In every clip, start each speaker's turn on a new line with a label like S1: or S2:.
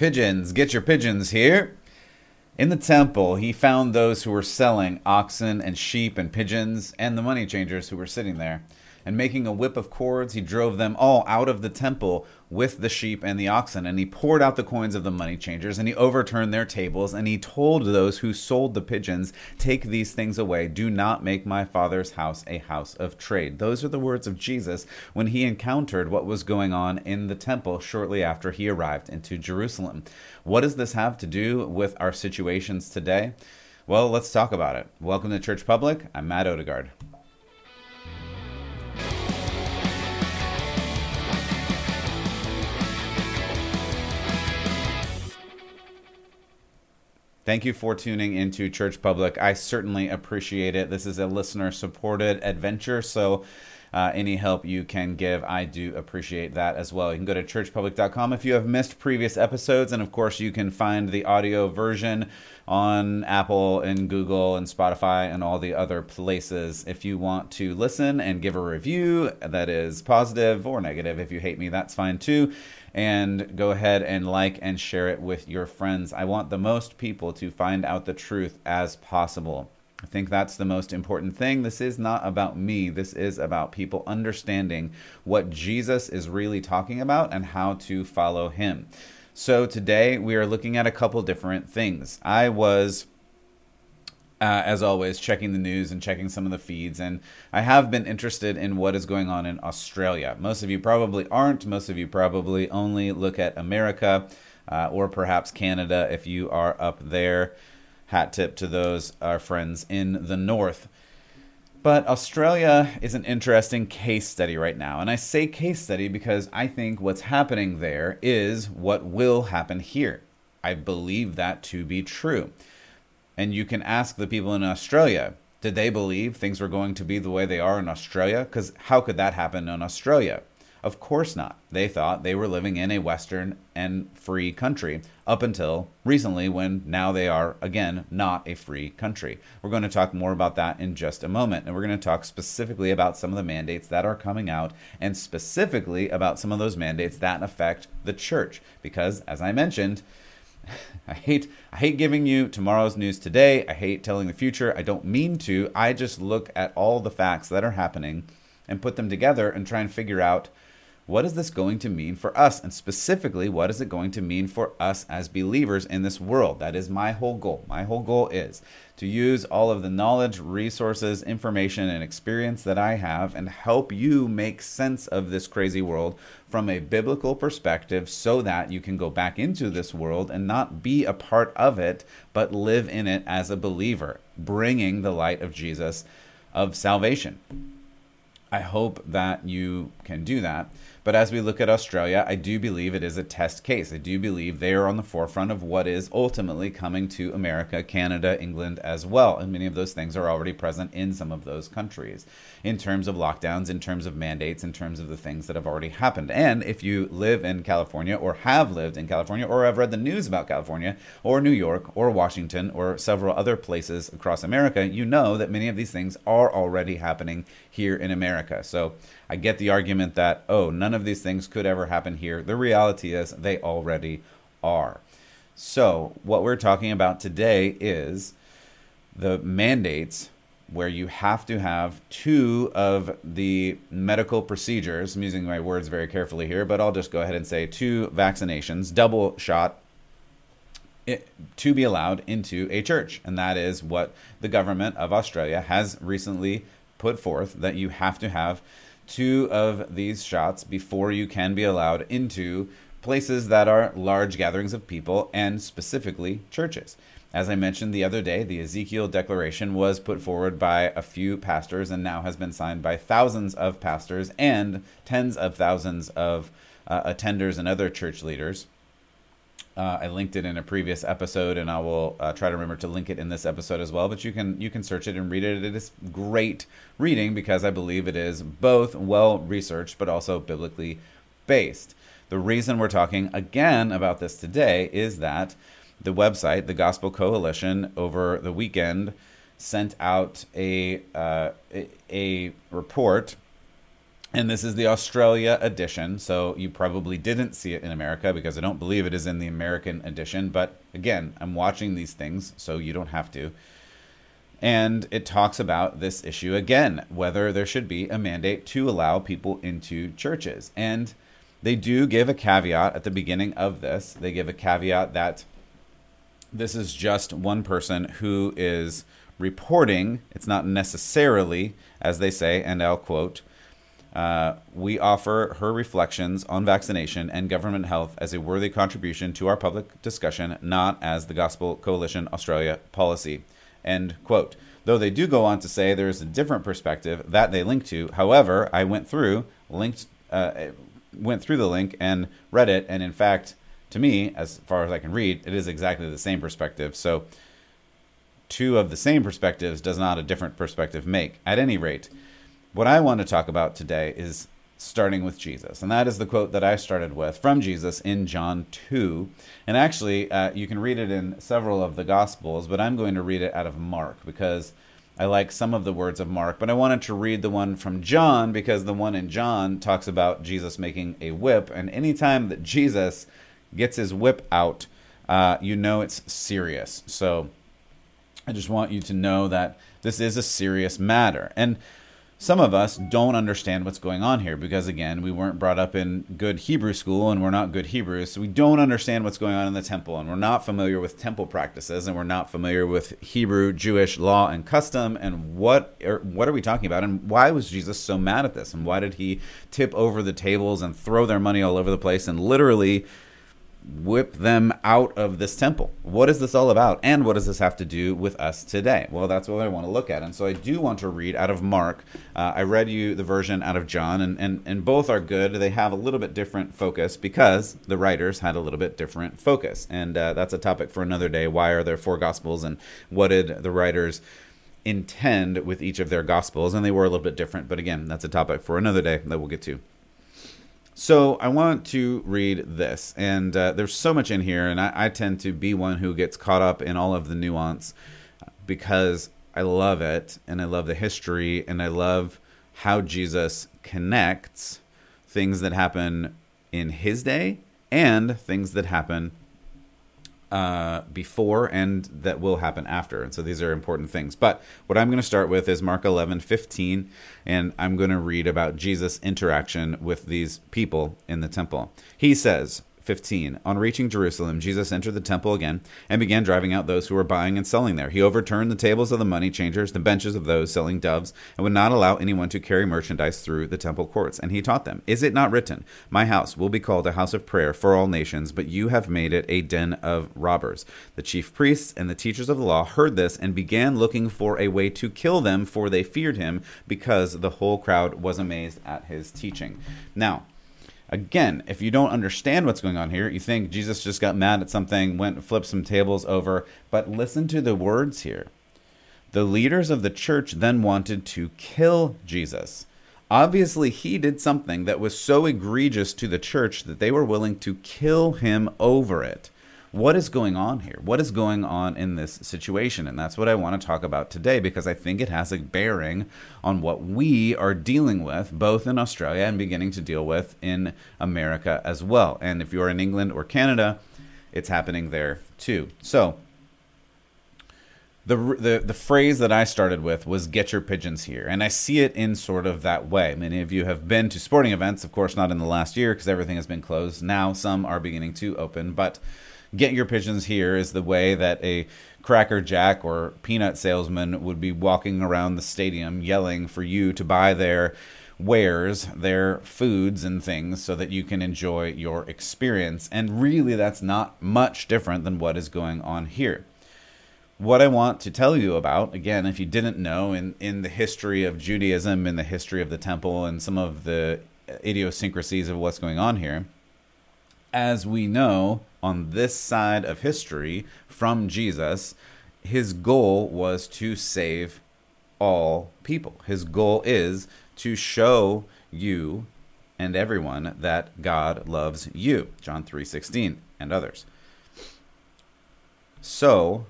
S1: Pigeons, get your pigeons here. In the temple, he found those who were selling oxen and sheep and pigeons, and the money changers who were sitting there and making a whip of cords, he drove them all out of the temple with the sheep and the oxen. And he poured out the coins of the money changers, and he overturned their tables. And he told those who sold the pigeons, Take these things away. Do not make my father's house a house of trade. Those are the words of Jesus when he encountered what was going on in the temple shortly after he arrived into Jerusalem. What does this have to do with our situations today? Well, let's talk about it. Welcome to Church Public. I'm Matt Odegaard. Thank you for tuning into Church Public. I certainly appreciate it. This is a listener supported adventure, so uh, any help you can give, I do appreciate that as well. You can go to churchpublic.com if you have missed previous episodes, and of course, you can find the audio version on Apple and Google and Spotify and all the other places. If you want to listen and give a review that is positive or negative, if you hate me, that's fine too and go ahead and like and share it with your friends. I want the most people to find out the truth as possible. I think that's the most important thing. This is not about me. This is about people understanding what Jesus is really talking about and how to follow him. So today we are looking at a couple different things. I was uh, as always, checking the news and checking some of the feeds. And I have been interested in what is going on in Australia. Most of you probably aren't. Most of you probably only look at America uh, or perhaps Canada if you are up there. Hat tip to those, our friends in the north. But Australia is an interesting case study right now. And I say case study because I think what's happening there is what will happen here. I believe that to be true. And you can ask the people in Australia, did they believe things were going to be the way they are in Australia? Because how could that happen in Australia? Of course not. They thought they were living in a Western and free country up until recently, when now they are, again, not a free country. We're going to talk more about that in just a moment. And we're going to talk specifically about some of the mandates that are coming out and specifically about some of those mandates that affect the church. Because, as I mentioned, I hate I hate giving you tomorrow's news today. I hate telling the future. I don't mean to. I just look at all the facts that are happening and put them together and try and figure out what is this going to mean for us? And specifically, what is it going to mean for us as believers in this world? That is my whole goal. My whole goal is to use all of the knowledge, resources, information, and experience that I have and help you make sense of this crazy world from a biblical perspective so that you can go back into this world and not be a part of it, but live in it as a believer, bringing the light of Jesus of salvation. I hope that you can do that. But as we look at Australia, I do believe it is a test case. I do believe they are on the forefront of what is ultimately coming to America, Canada, England as well. And many of those things are already present in some of those countries in terms of lockdowns, in terms of mandates, in terms of the things that have already happened. And if you live in California or have lived in California or have read the news about California or New York or Washington or several other places across America, you know that many of these things are already happening here in America. So I get the argument that, oh, none of these things could ever happen here. The reality is they already are. So, what we're talking about today is the mandates where you have to have two of the medical procedures. I'm using my words very carefully here, but I'll just go ahead and say two vaccinations, double shot, it, to be allowed into a church. And that is what the government of Australia has recently put forth that you have to have two of these shots before you can be allowed into places that are large gatherings of people and specifically churches. As I mentioned the other day, the Ezekiel Declaration was put forward by a few pastors and now has been signed by thousands of pastors and tens of thousands of uh, attenders and other church leaders. Uh, I linked it in a previous episode, and I will uh, try to remember to link it in this episode as well. But you can you can search it and read it. It is great reading because I believe it is both well researched but also biblically based. The reason we're talking again about this today is that the website, the Gospel Coalition, over the weekend sent out a uh, a, a report And this is the Australia edition, so you probably didn't see it in America because I don't believe it is in the American edition. But again, I'm watching these things, so you don't have to. And it talks about this issue again whether there should be a mandate to allow people into churches. And they do give a caveat at the beginning of this. They give a caveat that this is just one person who is reporting. It's not necessarily, as they say, and I'll quote, uh, we offer her reflections on vaccination and government health as a worthy contribution to our public discussion, not as the Gospel Coalition Australia policy. End quote. Though they do go on to say there is a different perspective that they link to. However, I went through linked uh, went through the link and read it, and in fact, to me, as far as I can read, it is exactly the same perspective. So, two of the same perspectives does not a different perspective make. At any rate, what I want to talk about today is starting with Jesus. And that is the quote that I started with from Jesus in John 2. And actually, uh, you can read it in several of the Gospels, but I'm going to read it out of Mark because I like some of the words of Mark. But I wanted to read the one from John because the one in John talks about Jesus making a whip. And anytime that Jesus gets his whip out, uh, you know it's serious. So I just want you to know that this is a serious matter. And some of us don't understand what's going on here because again we weren't brought up in good hebrew school and we're not good hebrews. So we don't understand what's going on in the temple and we're not familiar with temple practices and we're not familiar with hebrew jewish law and custom and what are, what are we talking about and why was jesus so mad at this and why did he tip over the tables and throw their money all over the place and literally whip them out of this temple. What is this all about? And what does this have to do with us today? Well, that's what I want to look at. And so I do want to read out of Mark. Uh, I read you the version out of John, and, and, and both are good. They have a little bit different focus because the writers had a little bit different focus. And uh, that's a topic for another day. Why are there four gospels, and what did the writers intend with each of their gospels? And they were a little bit different. But again, that's a topic for another day that we'll get to. So I want to read this, and uh, there's so much in here, and I, I, tend to be one who gets caught up in all of the nuance because I love it, and I love the history, and I love how Jesus connects things that happen in his day and things that happen uh, before and that will happen after. And so these are important things. But what I'm going to start with is Mark 11, 15, and I'm going to read about Jesus' interaction with these people in the temple. He says, 15. On reaching Jerusalem, Jesus entered the temple again and began driving out those who were buying and selling there. He overturned the tables of the money changers, the benches of those selling doves, and would not allow anyone to carry merchandise through the temple courts. And he taught them, Is it not written, My house will be called a house of prayer for all nations, but you have made it a den of robbers? The chief priests and the teachers of the law heard this and began looking for a way to kill them, for they feared him, because the whole crowd was amazed at his teaching. Now, Again, if you don't understand what's going on here, you think Jesus just got mad at something, went and flipped some tables over, but listen to the words here. The leaders of the church then wanted to kill Jesus. Obviously, he did something that was so egregious to the church that they were willing to kill him over it what is going on here? What is going on in this situation? And that's what I want to talk about today because I think it has a bearing on what we are dealing with, both in Australia and beginning to deal with in America as well. And if you're in England or Canada, it's happening there too. So, the, the the phrase that I started with was "get your pigeons here," and I see it in sort of that way. Many of you have been to sporting events, of course, not in the last year because everything has been closed. Now some are beginning to open, but get your pigeons here is the way that a cracker jack or peanut salesman would be walking around the stadium yelling for you to buy their wares, their foods and things so that you can enjoy your experience. And really, that's not much different than what is going on here. What I want to tell you about, again, if you didn't know, in, in the history of Judaism, in the history of the temple, and some of the idiosyncrasies of what's going on here, as we know, on this side of history from Jesus, his goal was to save all people. His goal is to show you and everyone that God loves you. John 3:16 and others. So,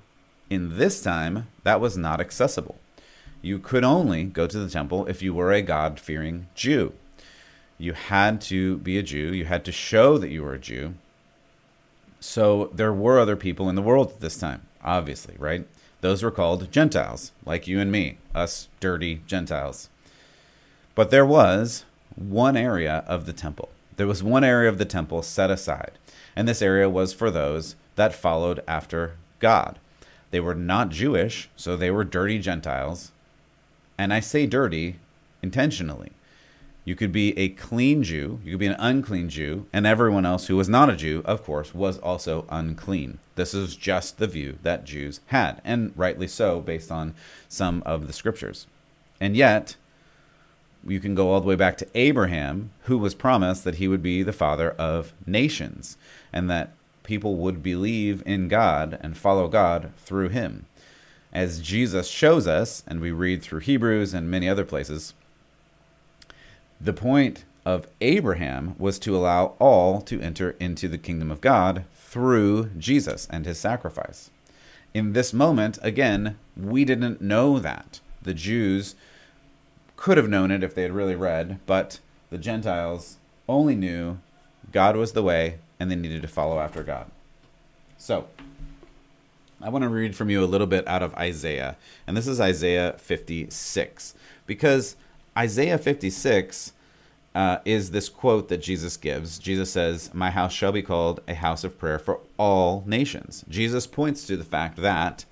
S1: in this time, that was not accessible. You could only go to the temple if you were a God-fearing Jew. You had to be a Jew. You had to show that you were a Jew. So there were other people in the world at this time, obviously, right? Those were called Gentiles, like you and me, us dirty Gentiles. But there was one area of the temple. There was one area of the temple set aside, and this area was for those that followed after God. They were not Jewish, so they were dirty Gentiles. And I say dirty intentionally. You could be a clean Jew, you could be an unclean Jew, and everyone else who was not a Jew, of course, was also unclean. This is just the view that Jews had, and rightly so, based on some of the scriptures. And yet, you can go all the way back to Abraham, who was promised that he would be the father of nations, and that people would believe in God and follow God through him. As Jesus shows us, and we read through Hebrews and many other places, the point of Abraham was to allow all to enter into the kingdom of God through Jesus and his sacrifice. In this moment, again, we didn't know that. The Jews could have known it if they had really read, but the Gentiles only knew God was the way and they needed to follow after God. So, I want to read from you a little bit out of Isaiah, and this is Isaiah 56, because Isaiah 56 uh, is this quote that Jesus gives. Jesus says, My house shall be called a house of prayer for all nations. Jesus points to the fact that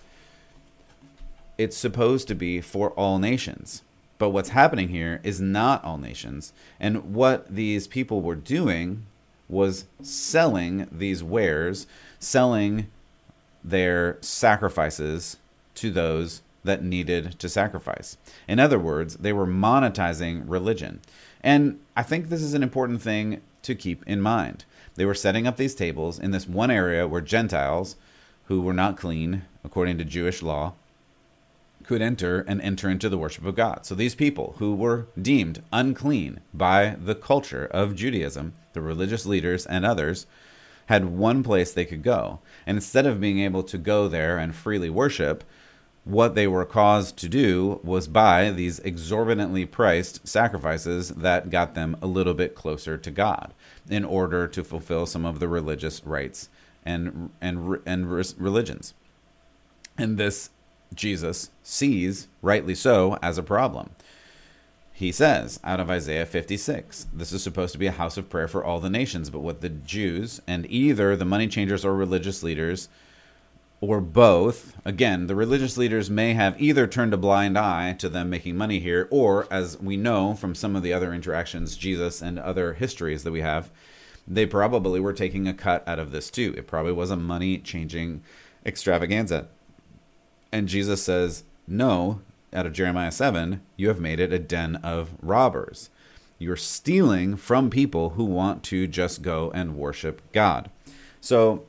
S1: it's supposed to be for all nations. But what's happening here is not all nations. And what these people were doing was selling these wares, selling their sacrifices to those that needed to sacrifice. In other words, they were monetizing religion. And I think this is an important thing to keep in mind. They were setting up these tables in this one area where Gentiles, who were not clean according to Jewish law, could enter and enter into the worship of God. So these people who were deemed unclean by the culture of Judaism, the religious leaders and others, had one place they could go. And instead of being able to go there and freely worship, what they were caused to do was buy these exorbitantly priced sacrifices that got them a little bit closer to God in order to fulfill some of the religious rites and and and religions. And this Jesus sees, rightly so, as a problem. He says out of Isaiah 56, this is supposed to be a house of prayer for all the nations, but what the Jews and either the money changers or religious leaders or both, again, the religious leaders may have either turned a blind eye to them making money here, or as we know from some of the other interactions, Jesus and other histories that we have, they probably were taking a cut out of this too. It probably was a money changing extravaganza. And Jesus says, No, out of Jeremiah 7, you have made it a den of robbers. You're stealing from people who want to just go and worship God. So,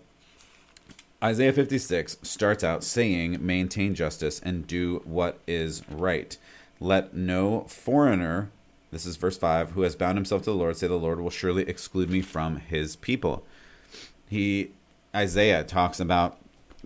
S1: Isaiah 56 starts out saying, Maintain justice and do what is right. Let no foreigner, this is verse 5, who has bound himself to the Lord, say, The Lord will surely exclude me from his people. He, Isaiah talks about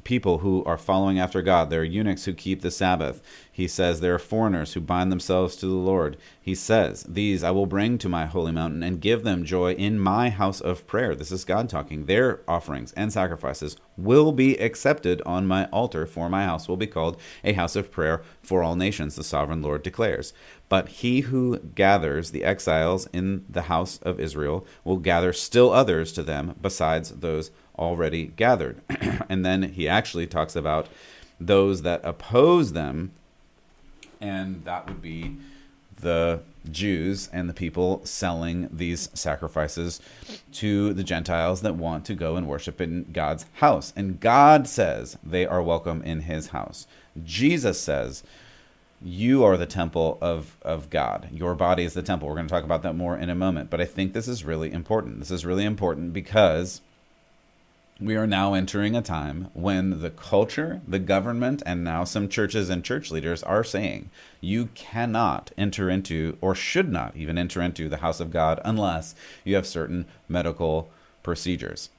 S1: people who are following after God. There are eunuchs who keep the Sabbath. He says there are foreigners who bind themselves to the Lord. He says, These I will bring to my holy mountain and give them joy in my house of prayer. This is God talking. Their offerings and sacrifices will be accepted on my altar, for my house will be called a house of prayer for all nations, the sovereign Lord declares. But he who gathers the exiles in the house of Israel will gather still others to them besides those already gathered. and then he actually talks about those that oppose them, and that would be the Jews and the people selling these sacrifices to the Gentiles that want to go and worship in God's house. And God says they are welcome in his house. Jesus says, you are the temple of, of God. Your body is the temple. We're going to talk about that more in a moment. But I think this is really important. This is really important because we are now entering a time when the culture, the government, and now some churches and church leaders are saying you cannot enter into, or should not even enter into, the house of God unless you have certain medical procedures.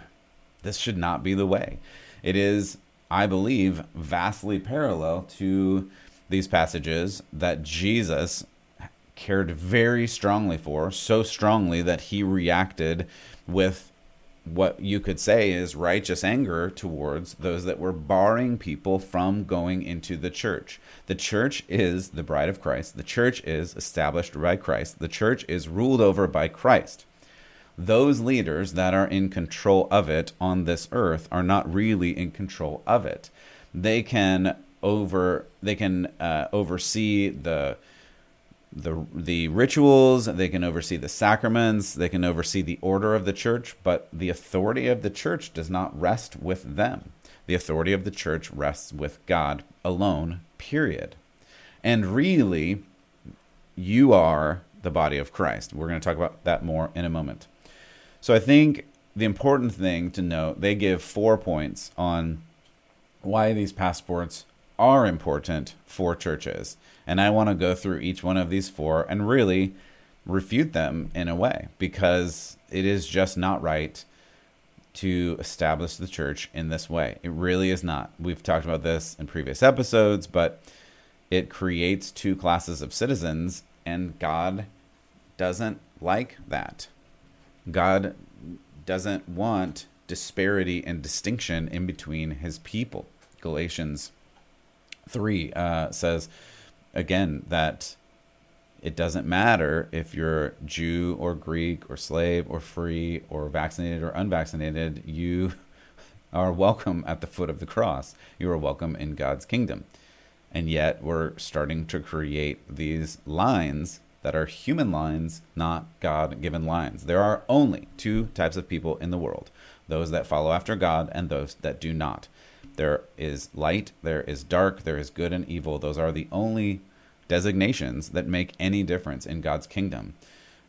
S1: this should not be the way. It is, I believe, vastly parallel to these passages that Jesus cared very strongly for, so strongly that he reacted with what you could say is righteous anger towards those that were barring people from going into the church. The church is the bride of Christ. The church is established by Christ. The church is ruled over by Christ. Those leaders that are in control of it on this earth are not really in control of it. They can over they can uh, oversee the the the rituals, they can oversee the sacraments, they can oversee the order of the church, but the authority of the church does not rest with them. The authority of the church rests with God alone, period. And really, you are the body of Christ. We're going to talk about that more in a moment. So I think the important thing to note, they give four points on why these passports are important for churches. And I want to go through each one of these four and really refute them in a way because it is just not right to establish the church in this way. It really is not. We've talked about this in previous episodes, but it creates two classes of citizens, and God doesn't like that. God doesn't want disparity and distinction in between his people. Galatians 3 uh, says, again, that it doesn't matter if you're Jew or Greek or slave or free or vaccinated or unvaccinated, you are welcome at the foot of the cross. You are welcome in God's kingdom. And yet, we're starting to create these lines that are human lines, not God given lines. There are only two types of people in the world those that follow after God and those that do not. There is light, there is dark, there is good and evil. Those are the only designations that make any difference in God's kingdom.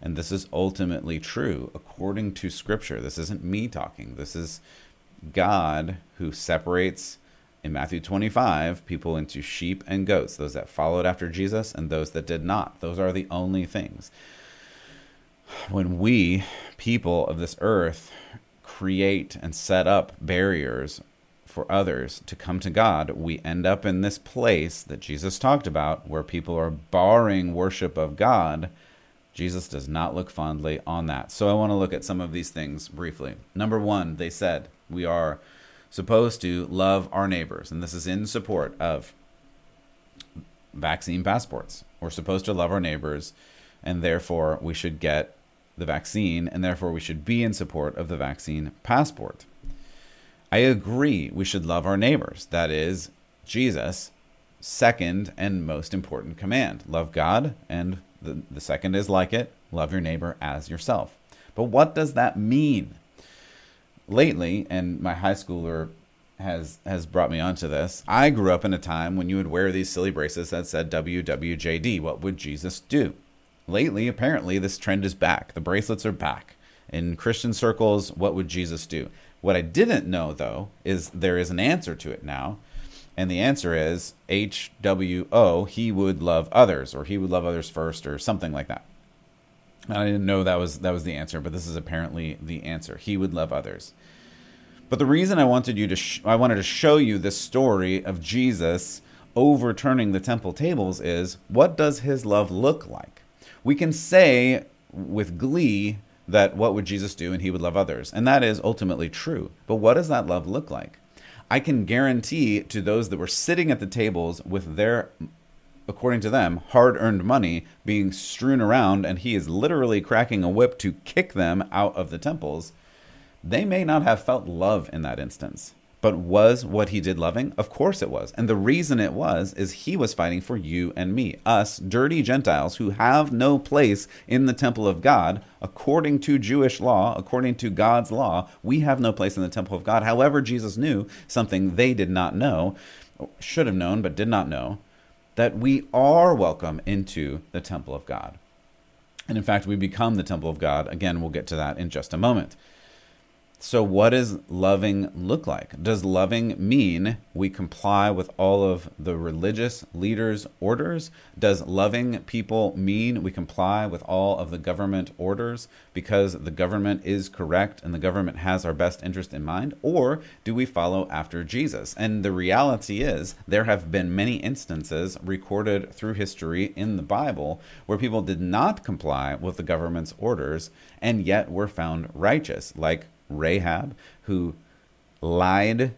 S1: And this is ultimately true according to Scripture. This isn't me talking. This is God who separates in Matthew 25 people into sheep and goats, those that followed after Jesus and those that did not. Those are the only things. When we, people of this earth, create and set up barriers for others to come to God, we end up in this place that Jesus talked about where people are barring worship of God. Jesus does not look fondly on that. So I want to look at some of these things briefly. Number one, they said we are supposed to love our neighbors, and this is in support of vaccine passports. We're supposed to love our neighbors, and therefore we should get the vaccine, and therefore we should be in support of the vaccine passport. I agree we should love our neighbors. That is Jesus' second and most important command. Love God, and the, the second is like it love your neighbor as yourself. But what does that mean? Lately, and my high schooler has has brought me onto this. I grew up in a time when you would wear these silly bracelets that said WWJD. What would Jesus do? Lately, apparently, this trend is back. The bracelets are back. In Christian circles, what would Jesus do? What I didn't know, though, is there is an answer to it now. And the answer is HWO, he would love others, or he would love others first, or something like that. I didn't know that was that was the answer, but this is apparently the answer. He would love others. But the reason I wanted you to sh- I wanted to show you this story of Jesus overturning the temple tables is what does his love look like? We can say with glee that what would Jesus do and he would love others. And that is ultimately true. But what does that love look like? I can guarantee to those that were sitting at the tables with their, according to them, hard earned money being strewn around, and he is literally cracking a whip to kick them out of the temples, they may not have felt love in that instance. But was what he did loving? Of course it was. And the reason it was is he was fighting for you and me, us dirty Gentiles who have no place in the temple of God. According to Jewish law, according to God's law, we have no place in the temple of God. However, Jesus knew something they did not know, should have known, but did not know, that we are welcome into the temple of God. And in fact, we become the temple of God. Again, we'll get to that in just a moment. So, what does loving look like? Does loving mean we comply with all of the religious leaders' orders? Does loving people mean we comply with all of the government orders because the government is correct and the government has our best interest in mind? Or do we follow after Jesus? And the reality is, there have been many instances recorded through history in the Bible where people did not comply with the government's orders and yet were found righteous, like Rahab, who lied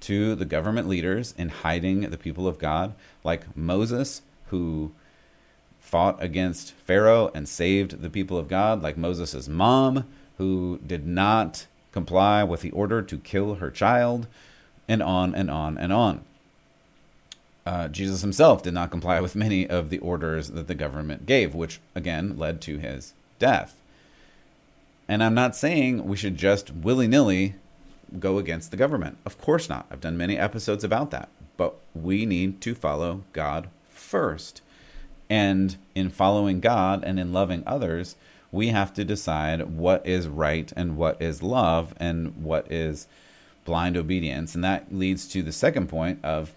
S1: to the government leaders in hiding the people of God, like Moses, who fought against Pharaoh and saved the people of God, like Moses' mom, who did not comply with the order to kill her child, and on and on and on. Uh, Jesus himself did not comply with many of the orders that the government gave, which again led to his death. And I'm not saying we should just willy nilly go against the government. Of course not. I've done many episodes about that. But we need to follow God first. And in following God and in loving others, we have to decide what is right and what is love and what is blind obedience. And that leads to the second point of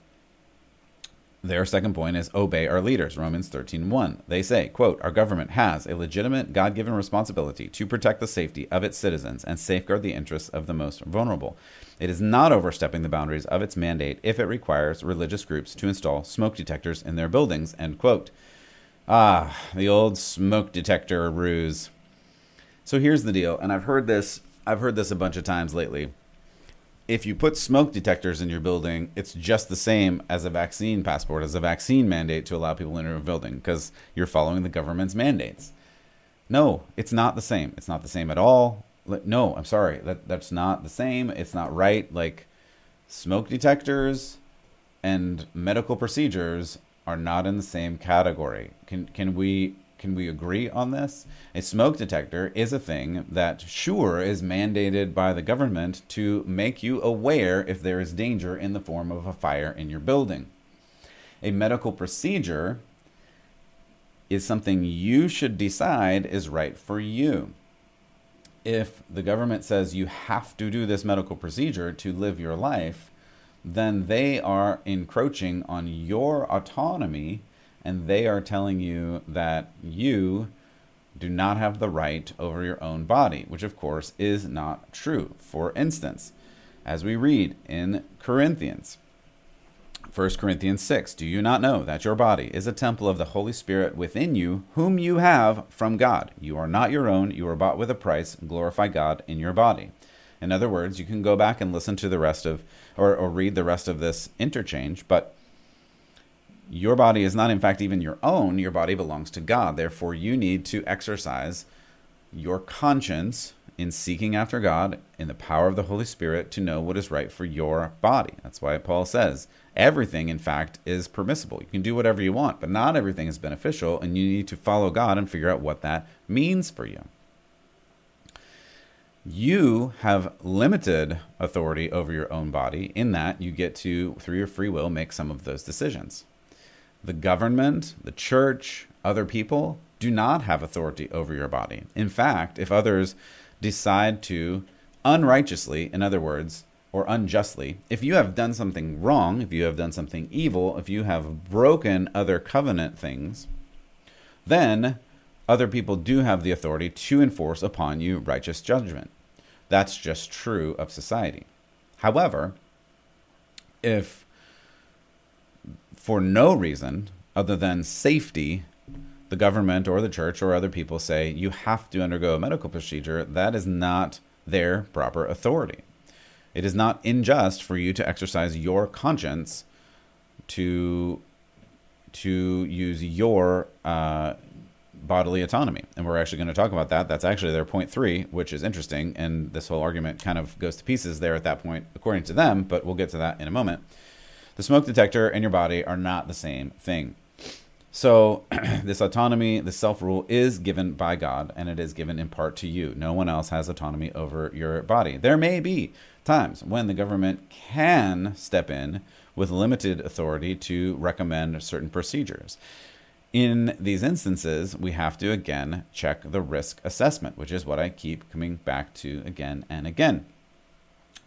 S1: their second point is obey our leaders. Romans 13.1 they say quote our government has a legitimate god-given responsibility to protect the safety of its citizens and safeguard the interests of the most vulnerable. It is not overstepping the boundaries of its mandate if it requires religious groups to install smoke detectors in their buildings end quote. Ah the old smoke detector ruse. So here's the deal and i've heard this i've heard this a bunch of times lately if you put smoke detectors in your building, it's just the same as a vaccine passport, as a vaccine mandate to allow people into a building because you're following the government's mandates. No, it's not the same. It's not the same at all. No, I'm sorry. That that's not the same. It's not right. Like smoke detectors and medical procedures are not in the same category. Can can we can we agree on this? A smoke detector is a thing that, sure, is mandated by the government to make you aware if there is danger in the form of a fire in your building. A medical procedure is something you should decide is right for you. If the government says you have to do this medical procedure to live your life, then they are encroaching on your autonomy and they are telling you that you do not have the right over your own body, which of course is not true. For instance, as we read in Corinthians, 1 Corinthians 6 Do you not know that your body is a temple of the Holy Spirit within you, whom you have from God? You are not your own, you are bought with a price. Glorify God in your body. In other words, you can go back and listen to the rest of, or, or read the rest of this interchange, but your body is not, in fact, even your own. Your body belongs to God. Therefore, you need to exercise your conscience in seeking after God in the power of the Holy Spirit to know what is right for your body. That's why Paul says everything, in fact, is permissible. You can do whatever you want, but not everything is beneficial, and you need to follow God and figure out what that means for you. You have limited authority over your own body in that you get to, through your free will, make some of those decisions. The government, the church, other people do not have authority over your body. In fact, if others decide to unrighteously, in other words, or unjustly, if you have done something wrong, if you have done something evil, if you have broken other covenant things, then other people do have the authority to enforce upon you righteous judgment. That's just true of society. However, if for no reason other than safety, the government or the church or other people say you have to undergo a medical procedure, that is not their proper authority. It is not unjust for you to exercise your conscience to to use your uh, bodily autonomy, and we're actually going to talk about that. That's actually their point three, which is interesting, and this whole argument kind of goes to pieces there at that point, according to them. But we'll get to that in a moment the smoke detector and your body are not the same thing. So, this autonomy, this self rule is given by God, and it is given in part to you. No one else has autonomy over your body. There may be times when the government can step in with limited authority to recommend certain procedures. In these instances, we have to again check the risk assessment, which is what I keep coming back to again and again.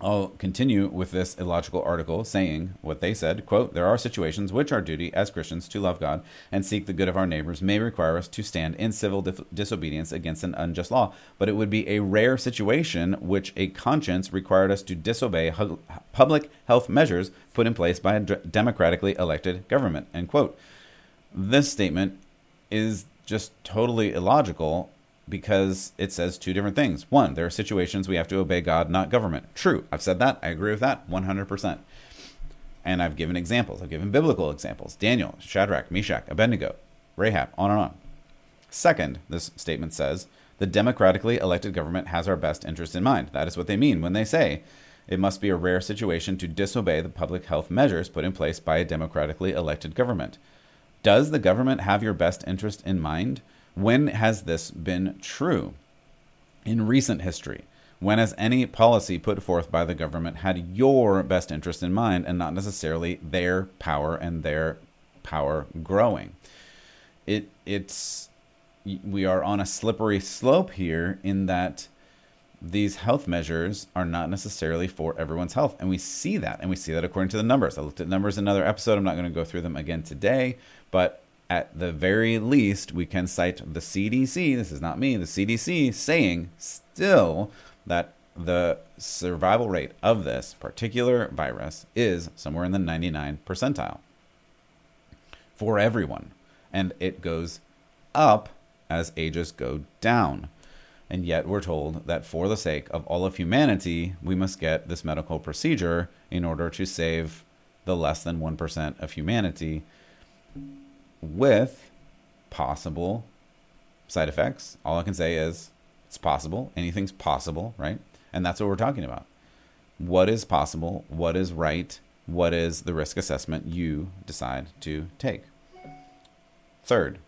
S1: I'll continue with this illogical article saying what they said, quote, there are situations which our duty as Christians to love God and seek the good of our neighbors may require us to stand in civil dif- disobedience against an unjust law, but it would be a rare situation which a conscience required us to disobey hu- public health measures put in place by a d- democratically elected government, end quote. This statement is just totally illogical because it says two different things. One, there are situations we have to obey God, not government. True. I've said that. I agree with that 100%. And I've given examples. I've given biblical examples Daniel, Shadrach, Meshach, Abednego, Rahab, on and on. Second, this statement says the democratically elected government has our best interest in mind. That is what they mean when they say it must be a rare situation to disobey the public health measures put in place by a democratically elected government. Does the government have your best interest in mind? When has this been true? In recent history, when has any policy put forth by the government had your best interest in mind and not necessarily their power and their power growing? It it's we are on a slippery slope here in that these health measures are not necessarily for everyone's health. And we see that. And we see that according to the numbers. I looked at numbers in another episode. I'm not going to go through them again today. But at the very least, we can cite the CDC, this is not me, the CDC saying still that the survival rate of this particular virus is somewhere in the 99 percentile for everyone. And it goes up as ages go down. And yet we're told that for the sake of all of humanity, we must get this medical procedure in order to save the less than 1% of humanity with possible side effects. All I can say is it's possible. Anything's possible, right? And that's what we're talking about. What is possible? What is right? What is the risk assessment you decide to take? Third,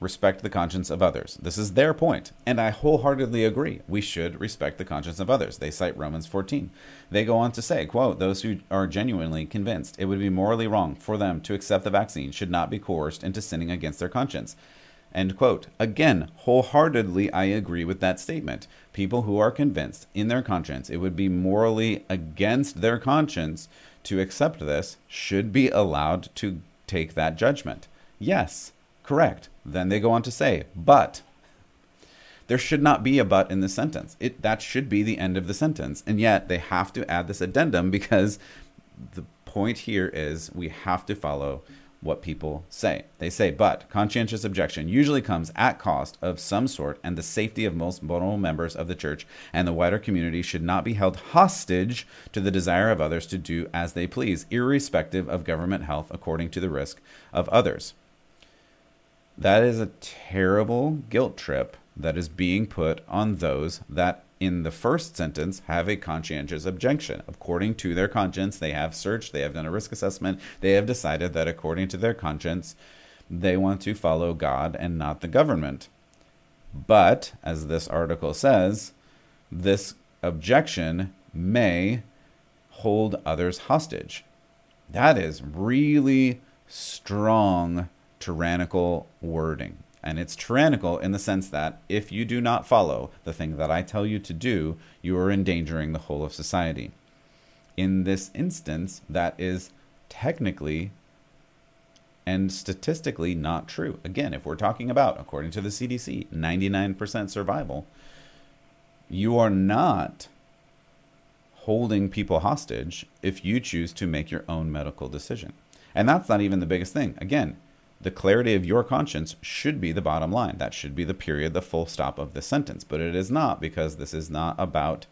S1: respect the conscience of others. This is their point, and I wholeheartedly agree. We should respect the conscience of others. They cite Romans 14. They go on to say, quote, those who are genuinely convinced it would be morally wrong for them to accept the vaccine should not be coerced into sinning against their conscience. End quote. Again, wholeheartedly, I agree with that statement. People who are convinced in their conscience it would be morally against their conscience to accept this should be allowed to take that judgment. Yes, correct. Then they go on to say, but there should not be a but in this sentence. It that should be the end of the sentence. And yet they have to add this addendum because the point here is we have to follow what people say. They say, but conscientious objection usually comes at cost of some sort, and the safety of most vulnerable members of the church and the wider community should not be held hostage to the desire of others to do as they please, irrespective of government health according to the risk of others. That is a terrible guilt trip that is being put on those that in the first sentence have a conscientious objection. According to their conscience, they have searched, they have done a risk assessment, they have decided that according to their conscience, they want to follow God and not the government. But, as this article says, this objection may hold others hostage. That is really strong tyrannical wording. And it's tyrannical in the sense that if you do not follow the thing that I tell you to do, you are endangering the whole of society. In this instance, that is technically and statistically not true. Again, if we're talking about, according to the CDC, 99% survival, you are not holding people hostage if you choose to make your own medical decision. And that's not even the biggest thing. Again, the clarity of your conscience should be the bottom line. That should be the period, the full stop of the sentence. But it is not because this is not about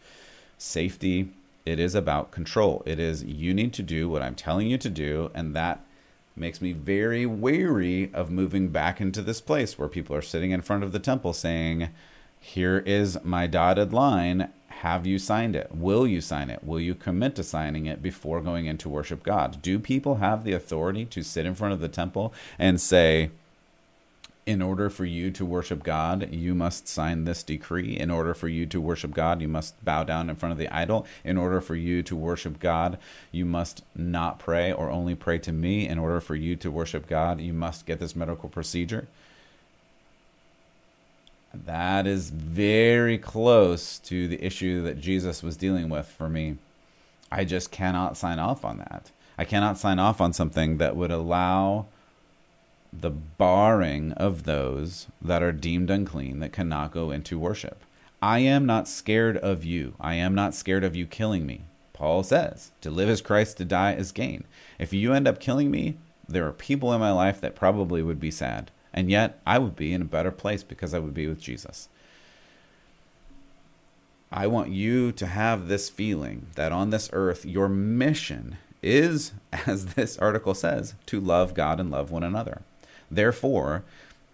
S1: safety. It is about control. It is you need to do what I'm telling you to do. And that makes me very wary of moving back into this place where people are sitting in front of the temple saying, Here is my dotted line have you signed it? Will you sign it? Will you commit to signing it before going in to worship God? Do people have the authority to sit in front of the temple and say, in order for you to worship God, you must sign this decree. In order for you to worship God, you must bow down in front of the idol. In order for you to worship God, you must not pray or only pray to me. In order for you to worship God, you must get this medical procedure. That is very close to the issue that Jesus was dealing with for me. I just cannot sign off on that. I cannot sign off on something that would allow the barring of those that are deemed unclean that cannot go into worship. I am not scared of you. I am not scared of you killing me. Paul says, to live as Christ, to die is gain. If you end up killing me, there are people in my life that probably would be sad. And yet, I would be in a better place because I would be with Jesus. I want you to have this feeling that on this earth, your mission is, as this article says, to love God and love one another. Therefore,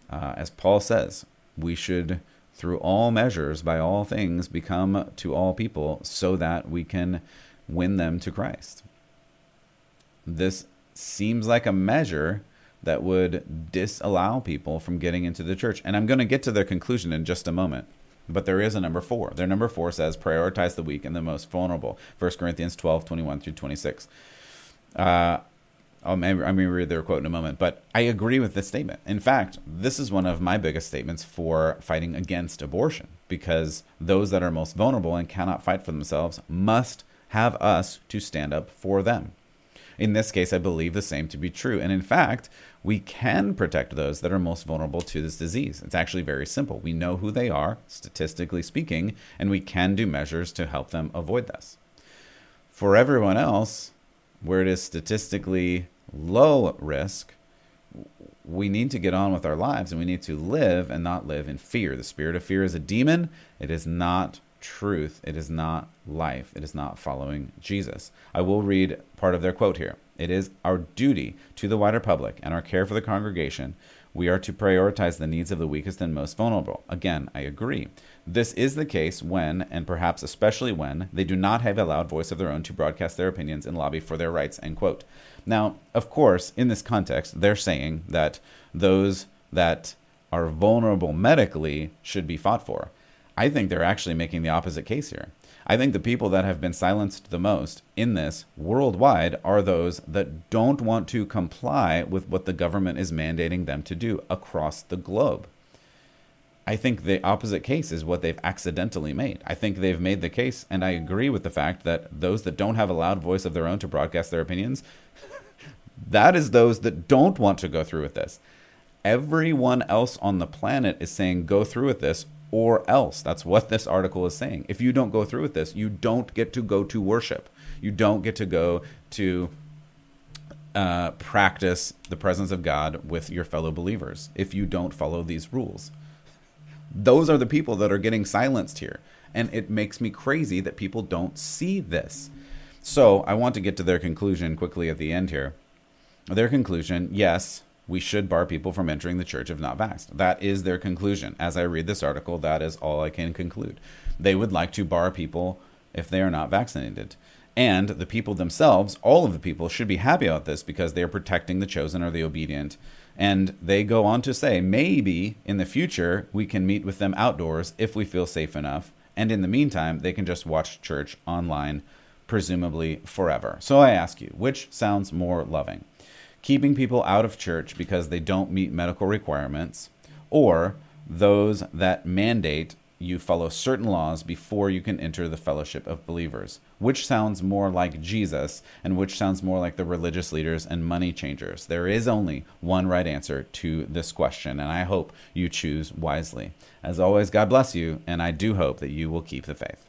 S1: uh, as Paul says, we should, through all measures, by all things, become to all people so that we can win them to Christ. This seems like a measure that would disallow people from getting into the church. And I'm going to get to their conclusion in just a moment. But there is a number four. Their number four says prioritize the weak and the most vulnerable. 1 Corinthians 12, 21 through 26. Uh, I'll maybe, I'm going to read their quote in a moment, but I agree with this statement. In fact, this is one of my biggest statements for fighting against abortion because those that are most vulnerable and cannot fight for themselves must have us to stand up for them. In this case, I believe the same to be true. And in fact, we can protect those that are most vulnerable to this disease. It's actually very simple. We know who they are, statistically speaking, and we can do measures to help them avoid this. For everyone else, where it is statistically low risk, we need to get on with our lives and we need to live and not live in fear. The spirit of fear is a demon, it is not truth, it is not life, it is not following Jesus. I will read part of their quote here. It is our duty to the wider public and our care for the congregation. We are to prioritize the needs of the weakest and most vulnerable. Again, I agree. This is the case when, and perhaps especially when, they do not have a loud voice of their own to broadcast their opinions and lobby for their rights. End quote. Now, of course, in this context, they're saying that those that are vulnerable medically should be fought for. I think they're actually making the opposite case here. I think the people that have been silenced the most in this worldwide are those that don't want to comply with what the government is mandating them to do across the globe. I think the opposite case is what they've accidentally made. I think they've made the case, and I agree with the fact that those that don't have a loud voice of their own to broadcast their opinions, that is those that don't want to go through with this. Everyone else on the planet is saying, go through with this, or else. That's what this article is saying. If you don't go through with this, you don't get to go to worship. You don't get to go to uh, practice the presence of God with your fellow believers if you don't follow these rules. Those are the people that are getting silenced here. And it makes me crazy that people don't see this. So I want to get to their conclusion quickly at the end here. Their conclusion yes, we should bar people from entering the church if not vaxxed. That is their conclusion. As I read this article, that is all I can conclude. They would like to bar people if they are not vaccinated. And the people themselves, all of the people, should be happy about this because they are protecting the chosen or the obedient. And they go on to say, maybe in the future we can meet with them outdoors if we feel safe enough. And in the meantime, they can just watch church online, presumably forever. So I ask you, which sounds more loving? Keeping people out of church because they don't meet medical requirements, or those that mandate you follow certain laws before you can enter the fellowship of believers. Which sounds more like Jesus and which sounds more like the religious leaders and money changers? There is only one right answer to this question, and I hope you choose wisely. As always, God bless you, and I do hope that you will keep the faith.